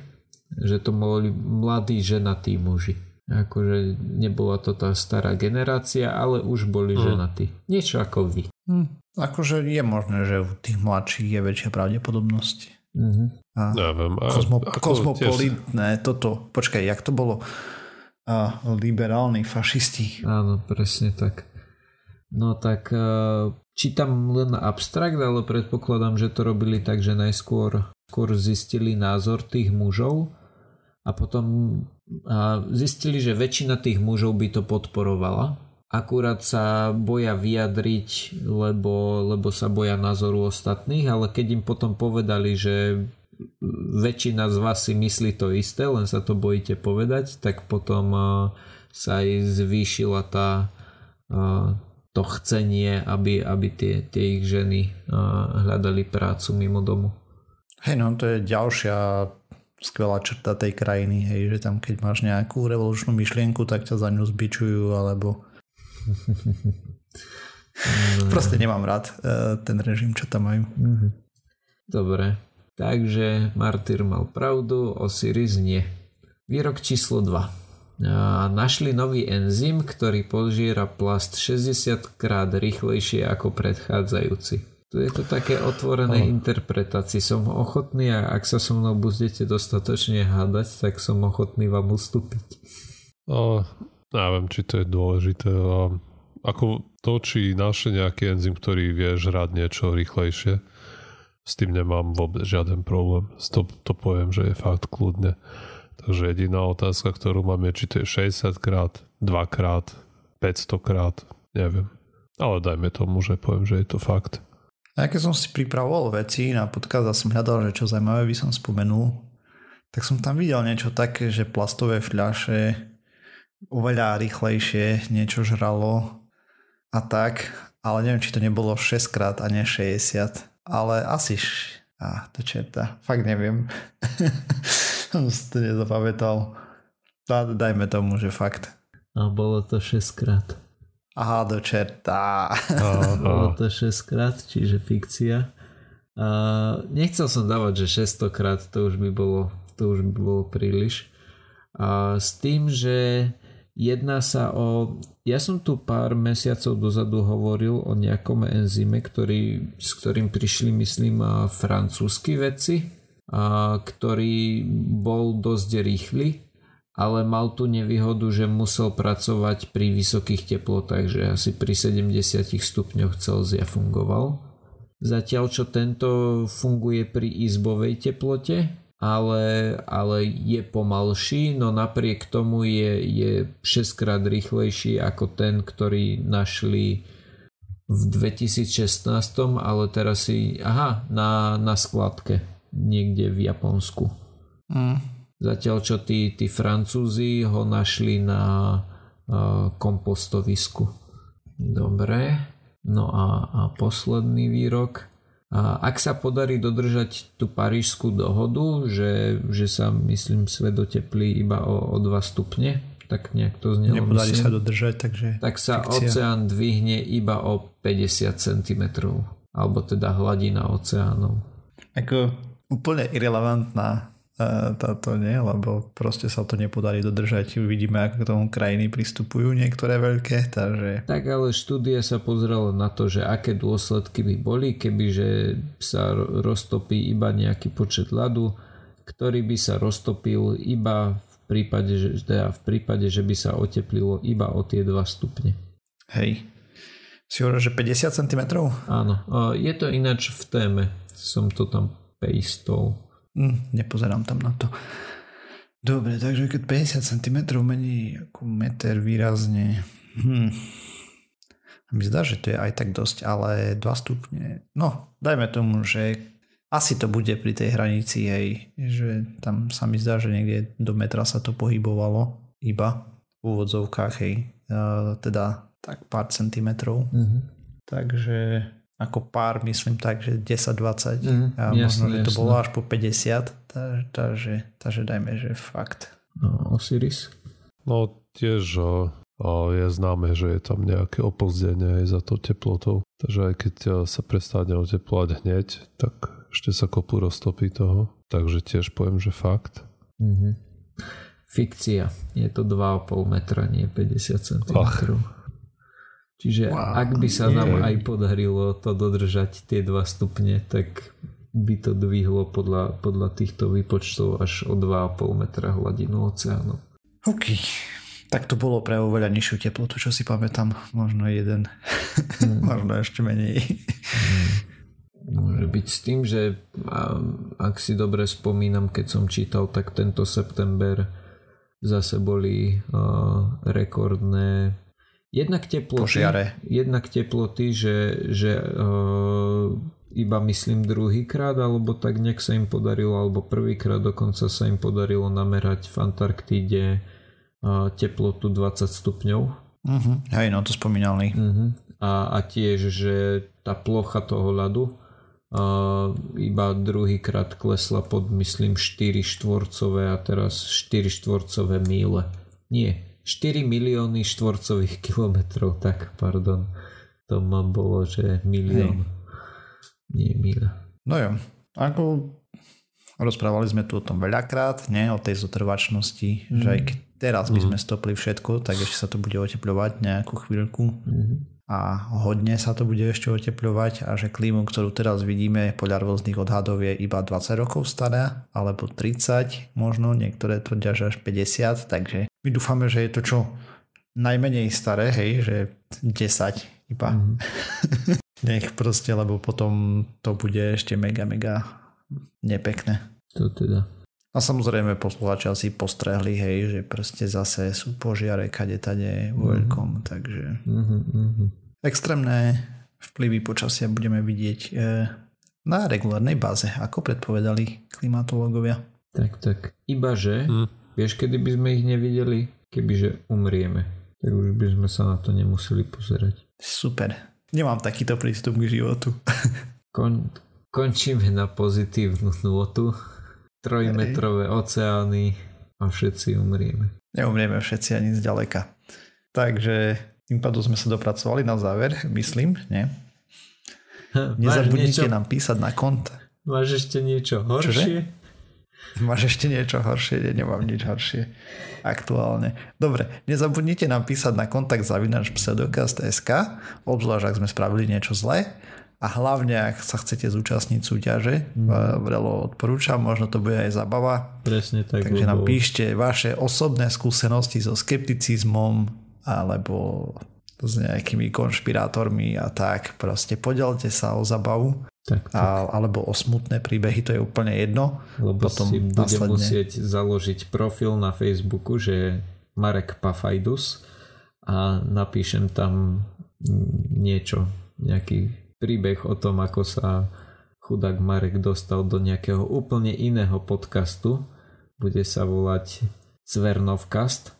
že to boli mladí ženatí muži. Akože nebola to tá stará generácia, ale už boli hmm. ženatí. Niečo ako vy. Hmm. Akože je možné, že u tých mladších je väčšia pravdepodobnosť. Mm-hmm. A Neviem, a kozmo, kozmopolitné tiež... toto, počkaj, jak to bolo? a liberálni fašisti. Áno, presne tak. No tak e, čítam len abstrakt, ale predpokladám, že to robili tak, že najskôr skôr zistili názor tých mužov a potom zistili, že väčšina tých mužov by to podporovala. Akurát sa boja vyjadriť, lebo, lebo sa boja názoru ostatných, ale keď im potom povedali, že väčšina z vás si myslí to isté, len sa to bojíte povedať, tak potom sa aj zvýšila tá to chcenie, aby, aby tie, tie ich ženy hľadali prácu mimo domu. Hej, no to je ďalšia skvelá črta tej krajiny, hej, že tam keď máš nejakú revolučnú myšlienku, tak ťa za ňu zbičujú, alebo Proste nemám rád ten režim, čo tam majú. Mhm. Dobre, takže Martyr mal pravdu, Osiris nie. Výrok číslo 2. Našli nový enzym, ktorý požiera plast 60 krát rýchlejšie ako predchádzajúci. Tu je to také otvorené oh. interpretácii. Som ochotný a ak sa so mnou budete dostatočne hádať, tak som ochotný vám ustúpiť. O, neviem, či to je dôležité. Ako to, či našli nejaký enzym, ktorý vie žrať niečo rýchlejšie, s tým nemám vôbec žiaden problém. To, to poviem, že je fakt kľudne. Takže jediná otázka, ktorú mám je, či to je 60 krát, 2 krát, 500 krát, neviem. Ale dajme tomu, že poviem, že je to fakt. A keď som si pripravoval veci na podcast a som hľadal, že čo zaujímavé by som spomenul, tak som tam videl niečo také, že plastové fľaše oveľa rýchlejšie niečo žralo a tak, ale neviem, či to nebolo 6 krát a nie 60, ale asi a to čerta, fakt neviem. som si to nezapamätal. Dajme tomu, že fakt. A bolo to 6 krát. Aha, do čerta. bolo to 6 krát, čiže fikcia. A nechcel som dávať, že 600 krát, to už by bolo, to už by bolo príliš. A s tým, že jedná sa o... Ja som tu pár mesiacov dozadu hovoril o nejakom enzyme, ktorý, s ktorým prišli, myslím, francúzski vedci a ktorý bol dosť rýchly, ale mal tu nevýhodu, že musel pracovať pri vysokých teplotách, že asi pri 70 stupňoch Celzia fungoval. Zatiaľ čo tento funguje pri izbovej teplote, ale, ale je pomalší, no napriek tomu je, je 6 krát rýchlejší ako ten, ktorý našli v 2016, ale teraz si, aha, na, na skladke niekde v Japonsku. Mm. Zatiaľ čo tí, tí Francúzi ho našli na uh, kompostovisku. Dobre. No a, a posledný výrok. Ak sa podarí dodržať tú parížskú dohodu, že, že sa myslím svet oteplí iba o, o 2 stupne, tak nejak to znelo. Nepodarí myslím, sa dodržať, takže... Tak sa fikcia. oceán dvihne iba o 50 cm. Alebo teda hladina oceánov. Ako úplne irrelevantná táto nie, lebo proste sa to nepodarí dodržať. Uvidíme, ako k tomu krajiny pristupujú niektoré veľké. Takže... Tak ale štúdia sa pozrela na to, že aké dôsledky by boli, kebyže sa roztopí iba nejaký počet ľadu, ktorý by sa roztopil iba v prípade, že, teda v prípade, že by sa oteplilo iba o tie 2 stupne. Hej. Si hovoril, že 50 cm? Áno. Je to ináč v téme. Som to tam pastol. Mm, nepozerám tam na to. Dobre, takže keď 50 cm mení ako meter výrazne, hm, mi zdá, že to je aj tak dosť, ale 2 stupne, no, dajme tomu, že asi to bude pri tej hranici, hej, že tam sa mi zdá, že niekde do metra sa to pohybovalo iba v úvodzovkách, hej, uh, teda tak pár centimetrov. Mm-hmm. Takže ako pár, myslím tak, že 10-20 mm, a jasné, možno, že to jasné. bolo až po 50, takže, takže, takže dajme, že fakt. No, Osiris? No tiež o, o, je známe, že je tam nejaké opozdenie aj za to teplotou, takže aj keď sa prestane oteplovať hneď, tak ešte sa kopu roztopí toho, takže tiež poviem, že fakt. Mm-hmm. Fikcia. Je to 2,5 metra, nie 50 cm. Ach. Čiže wow, ak by sa nie. nám aj podarilo to dodržať tie 2 stupne, tak by to dvihlo podľa, podľa týchto výpočtov až o 2,5 metra hladinu oceánu. OK. Tak to bolo pre oveľa nižšiu teplotu, čo si pamätám. Možno jeden. Hmm. Možno ešte menej. Hmm. Môže byť s tým, že ak si dobre spomínam, keď som čítal, tak tento september zase boli uh, rekordné Jednak teploty, Požiare. jednak teploty, že, že uh, iba myslím druhýkrát, alebo tak nejak sa im podarilo, alebo prvýkrát dokonca sa im podarilo namerať v Antarktíde uh, teplotu 20 stupňov. Uh-huh. Hej, no to spomínali. Uh-huh. A, a tiež, že tá plocha toho ľadu uh, iba druhýkrát klesla pod myslím 4 štvorcové a teraz 4 štvorcové míle. Nie, 4 milióny štvorcových kilometrov, tak pardon. To mám bolo, že milión. Hej. Nie mila. No jo, ako rozprávali sme tu o tom veľakrát, nie? o tej zotrvačnosti, mm. že aj keď teraz by sme mhm. stopli všetko, tak ešte sa to bude oteplovať nejakú chvíľku. Mm a hodne sa to bude ešte oteplovať a že klímu, ktorú teraz vidíme podľa rôznych odhadov je iba 20 rokov stará alebo 30 možno, niektoré tvrdia, že až 50, takže my dúfame, že je to čo najmenej staré, hej, že 10 iba. Mm. Nech proste, lebo potom to bude ešte mega, mega nepekné. To teda. A samozrejme posluchači asi postrehli, hej, že proste zase sú požiare kade tade mm-hmm. takže mm-hmm extrémne vplyvy počasia budeme vidieť e, na regulárnej báze, ako predpovedali klimatológovia. Tak, tak. Iba že, hmm. vieš, kedy by sme ich nevideli? Kebyže umrieme. Tak už by sme sa na to nemuseli pozerať. Super. Nemám takýto prístup k životu. Kon, končíme na pozitívnu nôtu. Trojmetrové oceány a všetci umrieme. Neumrieme všetci ani zďaleka. Takže tým pádom sme sa dopracovali na záver, myslím, nie? Nezabudnite nám písať na kont. Máš ešte niečo horšie? Čože? Máš ešte niečo horšie? Ja nemám nič horšie aktuálne. Dobre, nezabudnite nám písať na kontakt zavinač pseudokast.sk obzvlášť ak sme spravili niečo zlé a hlavne ak sa chcete zúčastniť súťaže, mm. vrelo odporúčam, možno to bude aj zabava. Presne tak. Takže nám píšte vaše osobné skúsenosti so skepticizmom, alebo s nejakými konšpirátormi a tak. Proste podelte sa o zabavu tak, tak. A, alebo o smutné príbehy, to je úplne jedno. Lebo Potom si budem následne... musieť založiť profil na Facebooku, že Marek Pafajdus a napíšem tam niečo, nejaký príbeh o tom, ako sa chudák Marek dostal do nejakého úplne iného podcastu. Bude sa volať Cvernovkast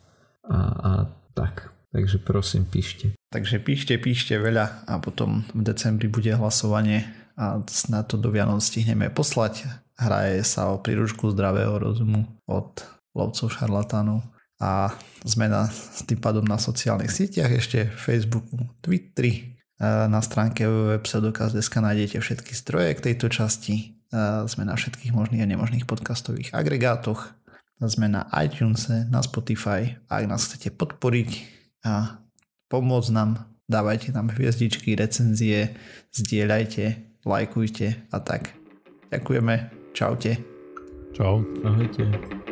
a, a tak. Takže prosím, píšte. Takže píšte, píšte veľa a potom v decembri bude hlasovanie a na to do Vianoc stihneme poslať. Hraje sa o príručku zdravého rozumu od lovcov šarlatánov a sme na, tým pádom na sociálnych sieťach ešte Facebooku, Twitteri, na stránke www.pseudokaz.sk nájdete všetky stroje k tejto časti. Sme na všetkých možných a nemožných podcastových agregátoch. Sme na iTunes, na Spotify. Ak nás chcete podporiť, a pomôcť nám, dávajte nám hviezdičky, recenzie, zdieľajte, lajkujte a tak. Ďakujeme, čaute. Čau. Ahojte.